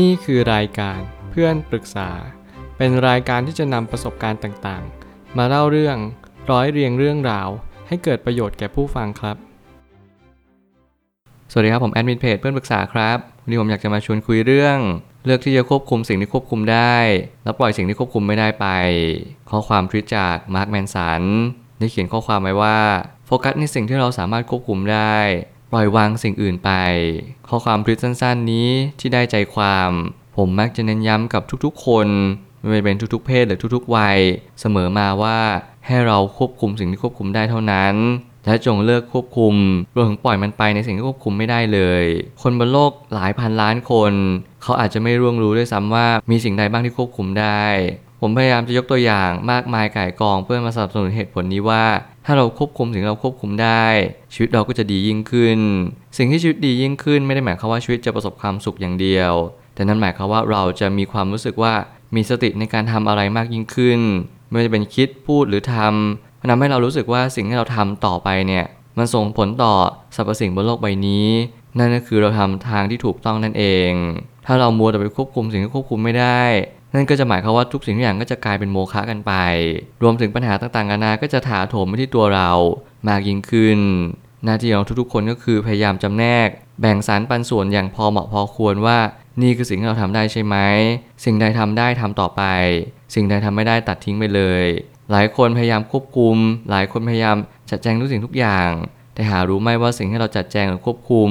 นี่คือรายการเพื่อนปรึกษา เป็นรายการที่จะนำประสบการณ์ต่างๆ มาเล่าเรื่องร้อยเรียงเรื่องราว ให้เกิดประโยชน์แก่ผู้ฟังครับ สวัสดีครับผมแอดมินเพจเพื่อนปรึกษาครับวันนี้ผมอยากจะมาชวนคุยเรื่อง เลือกที่จะควบคุมสิ่งที่ควบคุมได้ แล้วปล่อยสิ่งที่ควบคุมไม่ได้ไป ข้อความทวิตจาก Mark Manson ได้เขียนข้อความไว้ว่าโฟกัสในสิ่งที่เราสามารถควบคุมได้ ปล่อยวางสิ่งอื่นไป ข้อความทวิตสั้นๆ นี้ที่ได้ใจความ ผมมักจะเน้นย้ำกับทุกๆ คนไม่ว่าจะเป็นทุกๆ เพศหรือทุกๆ วัย เสมอมาว่าให้เราควบคุมสิ่งที่ควบคุมได้เท่านั้นและจงเลิกควบคุมรวมถึงปล่อยมันไปในสิ่งที่ควบคุมไม่ได้เลย คนบนโลกหลายพันล้านคน เขาอาจจะไม่ร่วงรู้ด้วยซ้ำว่ามีสิ่งใดบ้างที่ควบคุมได้ ผมพยายามจะยกตัวอย่างมากมายก่ายกองเพื่อมาสนับสนุนเหตุผลนี้ว่า ถ้าเราควบคุมสิ่งที่เราควบคุมได้ ชีวิตเราก็จะดียิ่งขึ้น สิ่งที่ชีวิตดียิ่งขึ้น ไม่ได้หมายความว่าชีวิตจะประสบความสุขอย่างเดียว แต่นั่นหมายความว่าเราจะมีความรู้สึกว่ามีสติในการทำอะไรมากยิ่งขึ้น ไม่ว่าจะเป็นคิดพูดหรือทำมันทำให้เรารู้สึกว่าสิ่งที่เราทำต่อไปเนี่ยมันส่งผลต่อสรรพสิ่งบนโลกใบนี้ นั่นก็คือเราทำทางที่ถูกต้องนั่นเอง ถ้าเรามัวแต่ไปควบคุมสิ่งที่ควบคุมไม่ได้ นั่นก็จะหมายความว่าทุกสิ่งทุกอย่างก็จะกลายเป็นโมฆะกันไป รวมถึงปัญหาต่างๆนานาก็จะถาโถมมาที่ตัวเรา มากยิ่งขึ้น หน้าที่ของทุกๆคนก็คือพยายามจำแนก แบ่งสรรปันส่วนอย่างพอเหมาะพอควรว่า นี่คือสิ่งที่เราทำได้ใช่ไหม สิ่งใดทำได้ทำต่อไป สิ่งใดทำไม่ได้ตัดทิ้งไปเลย หลายคนพยายามควบคุม หลายคนพยายามจัดแจงทุกสิ่งทุกอย่าง แต่หารู้ไหมว่าสิ่งที่เราจัดแจงหรือควบคุม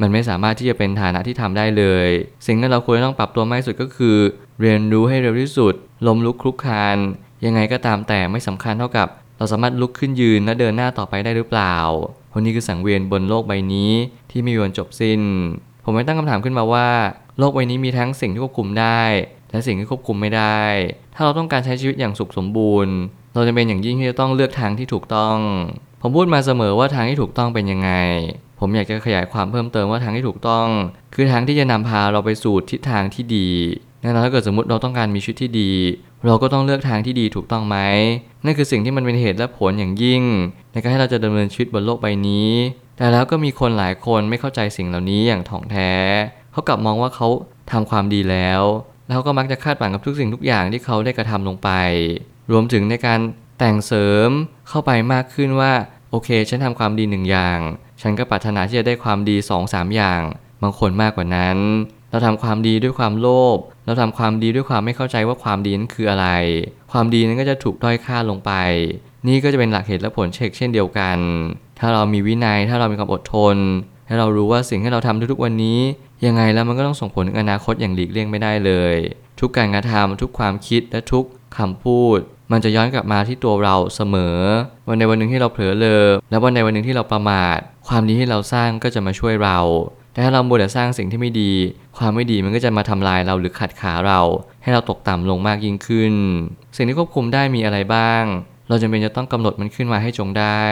มันไม่สามารถที่จะเป็นฐานะที่ทำได้เลย สิ่งที่เราควรต้องปรับตัวมากที่สุดก็คือ เรียนรู้ให้เร็วที่สุดล้มลุกคลุกคลานยังไงก็ตามแต่ไม่สำคัญเท่ากับ เราสามารถลุกขึ้นยืนและเดินหน้าต่อไปได้หรือเปล่าเพราะนี่คือสังเวียนบนโลกใบนี้ที่ไม่มีวันจบสิ้น ผมไม่ตั้งคำถามขึ้นมาว่า โลกใบนี้มีทั้งสิ่งที่ควบคุมได้ และสิ่งที่ควบคุมไม่ได้ ถ้าเราต้องการใช้ชีวิตอย่างสุขสมบูรณ์ เราจะเป็นอย่างยิ่งที่จะต้องเลือกทางที่ถูกต้อง ผมพูดมาเสมอว่าทางที่ถูกต้องเป็นยังไง ผมอยากจะขยายความเพิ่มเติมว่าทางที่ถูกต้อง คือทางที่จะนำพาเราไปสู่ทิศทางที่ดีแน่นอนถ้าเกิดสมมติเราต้องการมีชีวิตที่ดี เราก็ต้องเลือกทางที่ดีถูกต้องไหมนั่นคือสิ่งที่มันเป็นเหตุและผลอย่างยิ่ง ในการให้เราจะดำเนินชีวิตบนโลกใบนี้ แต่แล้วก็มีคนหลายคนไม่เข้าใจสิ่งเหล่านี้อย่างถ่องแท้ เขากลับมองว่าเขาทำความดีแล้ว แล้วก็มักจะคาดหวังกับทุกสิ่งทุกอย่างที่เขาได้กระทำลงไป รวมถึงในการแต่งเสริมเข้าไปมากขึ้นว่าโอเค ฉันทำความดีหนึ่งอย่าง ฉันก็ปรารถนาที่จะได้ความดี2อสามอย่าง บางคนมากกว่านั้น เราทำความดีด้วยความโลภเราทำความดีด้วยความไม่เข้าใจว่าความดีนั้นคืออะไร ความดีนั้นก็จะถูกด้อยค่าลงไป นี่ก็จะเป็นหลักเหตุและผลเช็คเช่นเดียวกัน ถ้าเรามีวินัยถ้าเรามีความอดทนให้เรารู้ว่าสิ่งที่เราทำทุกๆวันนี้ ยังไงแล้วมันก็ต้องส่งผลถึงอนาคตอย่างหลีกเลี่ยงไม่ได้เลย ทุกการกระทำทุกความคิดและทุกคำพูด มันจะย้อนกลับมาที่ตัวเราเสมอ วันในวันหนึ่งที่เราเผลอเลอและวันในวันหนึ่งที่เราประมาท ความดีที่เราสร้างก็จะมาช่วยเรา แต่ถ้าเรามัวแต่สร้างสิ่งที่ไม่ดี ความไม่ดีมันก็จะมาทำลายเราหรือขัดขาเรา ให้เราตกต่ำลงมากยิ่งขึ้น สิ่งที่ควบคุมได้มีอะไรบ้าง เราจำเป็นจะต้องกำหนดมันขึ้นมาให้จงได้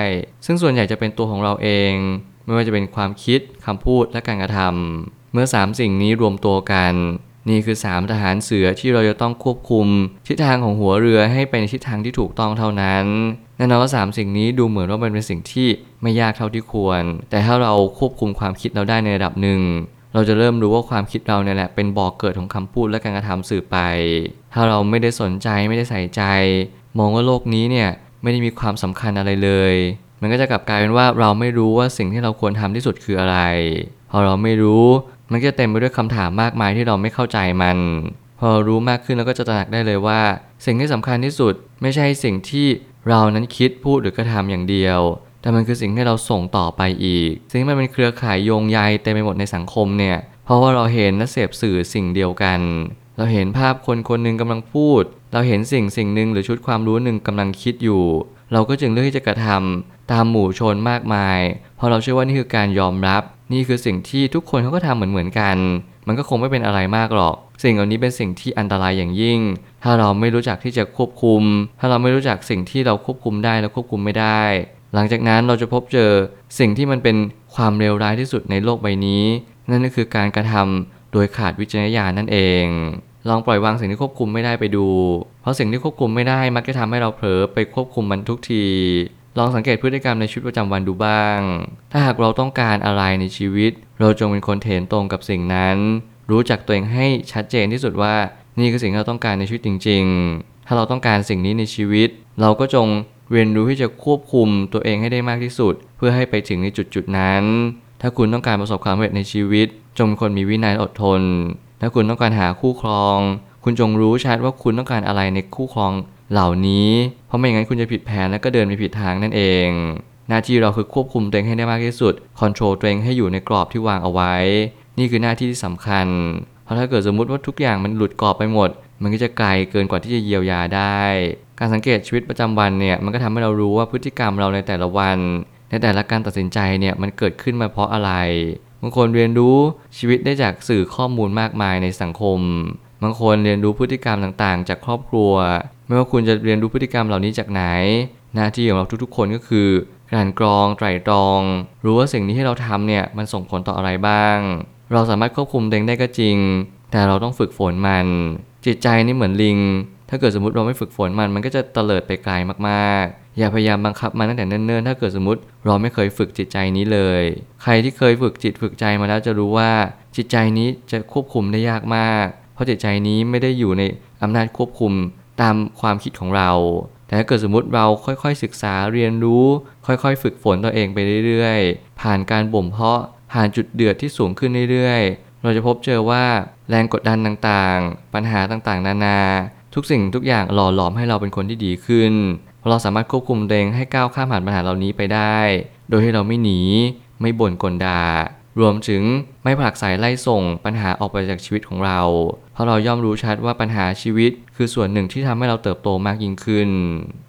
ซึ่งส่วนใหญ่จะเป็นตัวของเราเอง ไม่ว่าจะเป็นความคิดคำพูดและการกระทำเมื่อสามสิ่งนี้รวมตัวกัน นี่คือสามทหารเสือที่เราจะต้องควบคุม ทิศทางของหัวเรือให้ไปในทิศทางที่ถูกต้องเท่านั้นแน่นอนว่าสามสิ่งนี้ดูเหมือนว่ามันเป็นสิ่งที่ไม่ยากเท่าที่ควร แต่ถ้าเราควบคุมความคิดเราได้ในระดับหนึ่ง เราจะเริ่มรู้ว่าความคิดเราเนี่ยแหละเป็นบ่อกเกิดของคำพูดและการกระทำสื่อไป ถ้าเราไม่ได้สนใจไม่ได้ใส่ใจ มองว่าโลกนี้เนี่ยไม่ได้มีความสำคัญอะไรเลย มันก็จะกลับกลายเป็นว่าเราไม่รู้ว่าสิ่งที่เราควรทำที่สุดคืออะไร พอเราไม่รู้ มันก็จะเต็มไปด้วยคำถามมากมายที่เราไม่เข้าใจมัน พอรู้มากขึ้นเราก็จะตระหนักได้เลยว่า สิ่งที่สำคัญที่สุดไม่ใช่สิ่งที่เรานั้นคิดพูดหรือกระทำอย่างเดียว แต่มันคือสิ่งที่เราส่งต่อไปอีก สิ่งที่มันเป็นเครือข่ายโยงใยเต็มไปหมดในสังคมเนี่ย เพราะว่าเราเห็นและเสพสื่อสิ่งเดียวกัน เราเห็นภาพคนคนหนึ่งกำลังพูด เราเห็นสิ่งสิ่งหนึ่งหรือชุดความรู้หนึ่งกำลังคิดอยู่ เราก็จึงเลือกที่จะกระทำตามหมู่ชนมากมาย เพราะเราเชื่อว่านี่คือการยอมรับ นี่คือสิ่งที่ทุกคนเขาก็ทำเหมือนเหมือนกัน มันก็คงไม่เป็นอะไรมากหรอก สิ่งเหล่านี้เป็นสิ่งที่อันตรายอย่างยิ่ง ถ้าเราไม่รู้จักที่จะควบคุม ถ้าเราไม่รู้จักสิ่งที่เราควบคุมได้และควบคุมไม่ได้ หลังจากนั้นเราจะพบเจอสิ่งที่มันเป็นความเลวร้ายที่สุดในโลกใบนี้ นั่นก็คือการกระทำโดยขาดวิจารณญาณนั่นเอง ลองปล่อยวางสิ่งที่ควบคุมไม่ได้ไปดู เพราะสิ่งที่ควบคุมไม่ได้มักจะทำให้เราเผลอไปควบคุมมันทุกที ลองสังเกตพฤติกรรมในชีวิตประจำวันดูบ้าง ถ้าหากเราต้องการอะไรในชีวิต เราจงเป็นคนเถนตรงกับสิ่งนั้น รู้จักตัวเองให้ชัดเจนที่สุดว่า นี่คือสิ่งที่เราต้องการในชีวิตจริง ๆ ถ้าเราต้องการสิ่งนี้ในชีวิต เราก็จงเรียนรู้ที่จะควบคุมตัวเองให้ได้มากที่สุด เพื่อให้ไปถึงในจุดจุดๆนั้น ถ้าคุณต้องการประสบความสำเร็จในชีวิต จงเป็นคนมีวินัยอดทน ถ้าคุณต้องการหาคู่ครอง คุณจงรู้ชัดว่าคุณต้องการอะไรในคู่ครอง เหล่านี้ เพราะไม่อย่างนั้นคุณจะผิดแผนและก็เดินไปผิดทางนั่นเอง หน้าที่เราคือควบคุมตัวเองให้ได้มากที่สุดคอนโทรลตัวเองให้อยู่ในกรอบที่วางเอาไว้ นี่คือหน้าที่ที่สำคัญ เพราะถ้าเกิดสมมุติว่าทุกอย่างมันหลุดกรอบไปหมด มันก็จะไกลเกินกว่าที่จะเยียวยาได้ การสังเกตชีวิตประจำวันเนี่ยมันก็ทำให้เรารู้ว่าพฤติกรรมเราในแต่ละวัน ในแต่ละการตัดสินใจเนี่ยมันเกิดขึ้นมาเพราะอะไรบางคนเรียนรู้ชีวิตได้จากสื่อข้อมูลมากมายในสังคม บางคนเรียนรู้พฤติกรรมต่างๆ จากครอบครัว ไม่ว่าคุณจะเรียนรู้พฤติกรรมเหล่านี้จากไหน หน้าที่ของเราทุกๆ คนก็คือการกรองไตร่ตรอง รู้ว่าสิ่งนี้ที่เราทำเนี่ยมันส่งผลต่ออะไรบ้าง เราสามารถควบคุมเองได้ก็จริง แต่เราต้องฝึกฝนมัน จิตใจนี่เหมือนลิง ถ้าเกิดสมมติเราไม่ฝึกฝนมัน มันก็จะเตลิดไปไกลมากๆ อย่าพยายามบังคับมันตั้งแต่เนิ่นๆ ถ้าเกิดสมมติเราไม่เคยฝึกจิตใจนี้เลย ใครที่เคยฝึกจิตฝึกใจมาแล้วจะรู้ว่าจิตใจนี้จะควบคุมได้ยากมาก เพราะจิตใจนี้ไม่ได้อยู่ในอำนาจควบคุมตามความคิดของเรา แต่ถ้าเกิดสมมติเราค่อยๆศึกษาเรียนรู้ ค่อยๆ ฝึกฝนตัวเองไปเรื่อยๆ ผ่านการบ่มเพาะ ผ่านจุดเดือดที่สูงขึ้นเรื่อยๆ เราจะพบเจอว่าแรงกดดันต่างๆ ปัญหาต่างๆ นานา ทุกสิ่งทุกอย่างหล่อหลอมให้เราเป็นคนที่ดีขึ้นเพราะเราสามารถควบคุมตัวเองให้ก้าวข้ามผ่านปัญหาเหล่านี้ไปได้ โดยที่เราไม่หนี ไม่บ่นกลดารวมถึงไม่ผลักไสไล่ส่งปัญหาออกไปจากชีวิตของเรา เพราะเราย่อมรู้ชัดว่าปัญหาชีวิต คือส่วนหนึ่งที่ทำให้เราเติบโตมากยิ่งขึ้น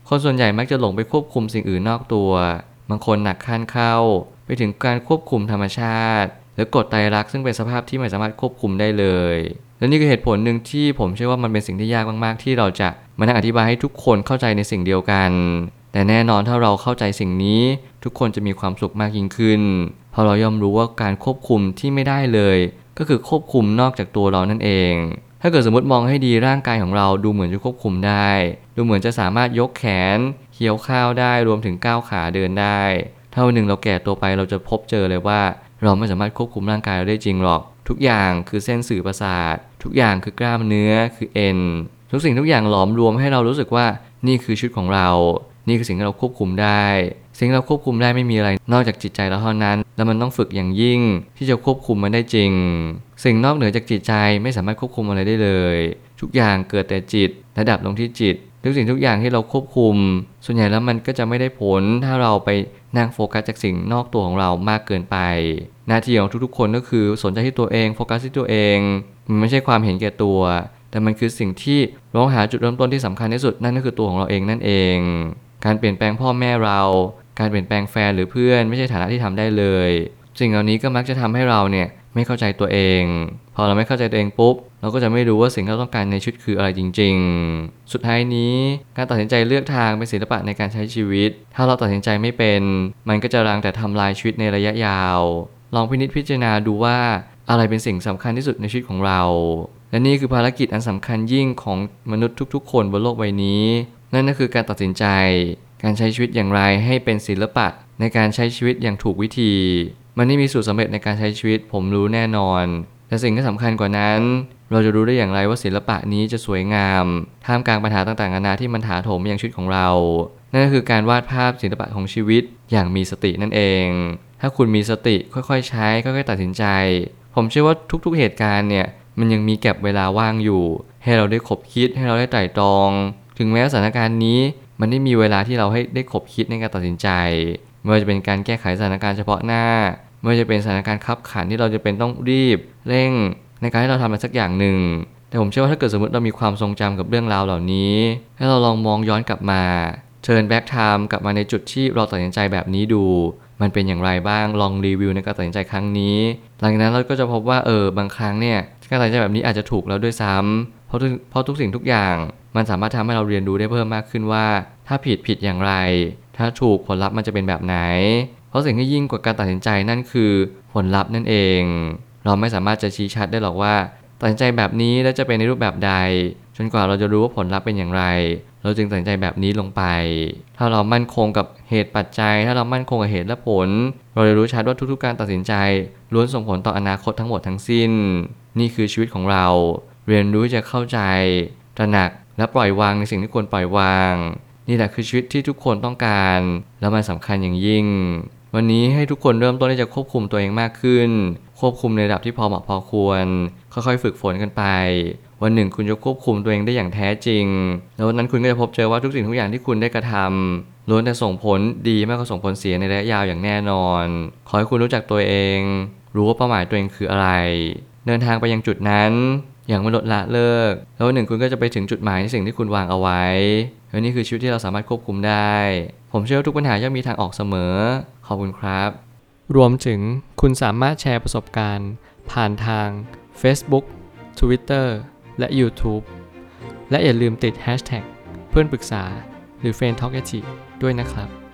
คนส่วนใหญ่มักจะหลงไปควบคุมสิ่งอื่นนอกตัว บางคนหนักขั้นเข้า ไปถึงการควบคุมธรรมชาติ หรือกฎไตรลักษณ์ซึ่งเป็นสภาพที่ไม่สามารถควบคุมได้เลย และนี่คือเหตุผลหนึ่งที่ผมเชื่อว่ามันเป็นสิ่งที่ยากมากๆ ที่เราจะมานั่งอธิบายให้ทุกคนเข้าใจในสิ่งเดียวกัน แต่แน่นอนถ้าเราเข้าใจสิ่งนี้ ทุกคนจะมีความสุขมากยิ่งขึ้น เพราะเราย่อมรู้ว่าการควบคุมที่ไม่ได้เลย ก็คือควบคุมนอกจากตัวเรานั่นเอง ถ้าเกิดสมมติมองให้ดีร่างกายของเราดูเหมือนจะควบคุมได้ ดูเหมือนจะสามารถยกแขนเคี้ยวข้าวได้รวมถึงก้าวขาเดินได้ถ้าวันหนึ่งเราแก่ตัวไปเราจะพบเจอเลยว่า เราไม่สามารถควบคุมร่างกายเราได้จริงหรอก ทุกอย่างคือเส้นสื่อประสาท ทุกอย่างคือกล้ามเนื้อคือเอ็นทุกสิ่งทุกอย่างหลอมรวมให้เรารู้สึกว่านี่คือชีวิตของเรา นี่คือสิ่งที่เราควบคุมได้ สิ่งเราควบคุมได้ไม่มีอะไร นอกจากจิตใจเราเท่านั้น แล้วมันต้องฝึกอย่างยิ่ง ที่จะควบคุมมันได้จริง สิ่งนอกเหนือจากจิตใจไม่สามารถควบคุมอะไรได้เลย ทุกอย่างเกิดแต่จิตและดับลงที่จิตทุกสิ่งทุกอย่างที่เราควบคุม ส่วนใหญ่แล้วมันก็จะไม่ได้ผล ถ้าเราไปนั่งโฟกัสจากสิ่งนอกตัวของเรามากเกินไป หน้าที่ของทุกๆ คนก็คือสนใจที่ตัวเองโฟกัสที่ตัวเอง มันไม่ใช่ความเห็นแก่ตัว แต่มันคือสิ่งที่เราหาจุดเริ่มต้นที่สำคัญที่สุดนั่นก็คือตัวของเราเองนั่นเอง การเปลี่ยนแปลงพ่อแม่เรา การเปลี่ยนแปลงแฟนหรือเพื่อนไม่ใช่ฐานะที่ทำได้เลย สิ่งเหล่านี้ก็มักจะทำให้เราเนี่ยไม่เข้าใจตัวเอง พอเราไม่เข้าใจตัวเองปุ๊บ เราก็จะไม่รู้ว่าสิ่งที่เราต้องการในชีวิตคืออะไรจริง ๆ สุดท้ายนี้ การตัดสินใจเลือกทางเป็นศิลปะในการใช้ชีวิต ถ้าเราตัดสินใจไม่เป็น มันก็จะรังแต่ทำลายชีวิตในระยะยาว ลองพินิจพิจารณาดูว่าอะไรเป็นสิ่งสำคัญที่สุดในชีวิตของเรา และนี่คือภารกิจอันสำคัญยิ่งของมนุษย์ทุก ๆ คนบนโลกใบนี้ นั่นก็คือการตัดสินใจ การใช้ชีวิตอย่างไรให้เป็นศิลปะ ในการใช้ชีวิตอย่างถูกวิธี มันไม่มีสูตรสำเร็จในการใช้ชีวิตผมรู้แน่นอน แต่สิ่งที่สำคัญกว่านั้น เราจะรู้ได้อย่างไรว่าศิลปะนี้จะสวยงาม ท่ามกลางปัญหาต่างๆนานาที่มันถาโถมมายังชีวิตของเรา นั่นก็คือการวาดภาพศิลปะของชีวิตอย่างมีสตินั่นเอง ถ้าคุณมีสติค่อยๆ ใช้ค่อยๆตัดสินใจ ผมเชื่อว่าทุกๆเหตุการณ์เนี่ยมันยังมีแก็บเวลาว่างอยู่ ให้เราได้คบคิดให้เราได้ไตร่ตรอง ถึงแม้สถานการณ์นี้ มันไม่มีเวลาที่เราให้ได้คบคิดในการตัดสินใจไม่ว่าจะเป็นการแก้ไขสถานการณ์เฉพาะหน้าไม่ว่าจะเป็นสถานการณ์ขับขันที่เราจะเป็นต้องรีบเร่ง ในการให้เราทำอะไรสักอย่างหนึ่ง แต่ผมเชื่อว่าถ้าเกิดสมมติเรามีความทรงจำกับเรื่องราวเหล่านี้ ให้เราลองมองย้อนกลับมา turn back time กลับมาในจุดที่เราตัดสินใจแบบนี้ดู มันเป็นอย่างไรบ้างลองรีวิวในการตัดสินใจครั้งนี้ หลังจากนั้นเราก็จะพบว่าเออบางครั้งเนี่ยการตัดสินใจแบบนี้อาจจะถูกแล้วด้วยซ้ำเพ ราะเพราะทุกสิ่งทุกอย่างมันสามารถทำให้เราเรียนรู้ได้เพิ่มมากขึ้นว่า ถ้าผิดผิดอย่างไร ถ้าถูกผลลัพธ์มันจะเป็นแบบไหน เพราะสิ่งที่ยิ่งกว่าการตัดสินใจนั่นคือผลลัพธ์นั่นเอง เราไม่สามารถจะชี้ชัดได้หรอกว่า ตัดสินใจแบบนี้แล้วจะเป็นในรูปแบบใด จนกว่าเราจะรู้ว่าผลลัพธ์เป็นอย่างไร เราจึงตัดสินใจแบบนี้ลงไป ถ้าเรามั่นคงกับเหตุปัจจัย ถ้าเรามั่นคงกับเหตุและผล เราจะรู้ชัดว่าทุกๆ การตัดสินใจล้วนส่งผลต่ออนาคตทั้งหมดทั้งสิ้น นี่คือชีวิตของเรา เรียนรู้จะเข้าใจ ตระหนัก และปล่อยวางในสิ่งที่ควรปล่อยวาง นี่แหละคือชีวิตที่ทุกคนต้องการ และมันสำคัญอย่างยิ่ง วันนี้ให้ทุกคนเริ่มต้นที่จะควบคุมตัวเองมากขึ้น ควบคุมในระดับที่พอเหมาะพอควร ค่อยๆฝึกฝนกันไป วันหนึ่งคุณจะควบคุมตัวเองได้อย่างแท้จริง แล้ววันนั้นคุณก็จะพบเจอว่าทุกสิ่งทุกอย่างที่คุณได้กระทำล้วนแต่ส่งผลดีมากกว่าส่งผลเสียในระยะยาวอย่างแน่นอน ขอให้คุณรู้จักตัวเอง รู้ว่าเป้าหมายตัวเองคืออะไร เดินทางไปยังจุดนั้น อย่างไม่ลดละเลิก แล้ววันหนึ่งคุณก็จะไปถึงจุดหมายในสิ่งที่คุณวางเอาไว้และนี่คือชีวิตที่เราสามารถควบคุมได้ ผมเชื่อว่าทุกปัญหาย่อมมีทางออกเสมอ ขอบคุณครับ รวมถึงคุณสามารถแชร์ประสบการณ์ ผ่านทาง Facebook Twitter และ YouTube และอย่าลืมติด Hashtag เพื่อนปรึกษาหรือ f r ร e n d Talk ด้วยนะครับ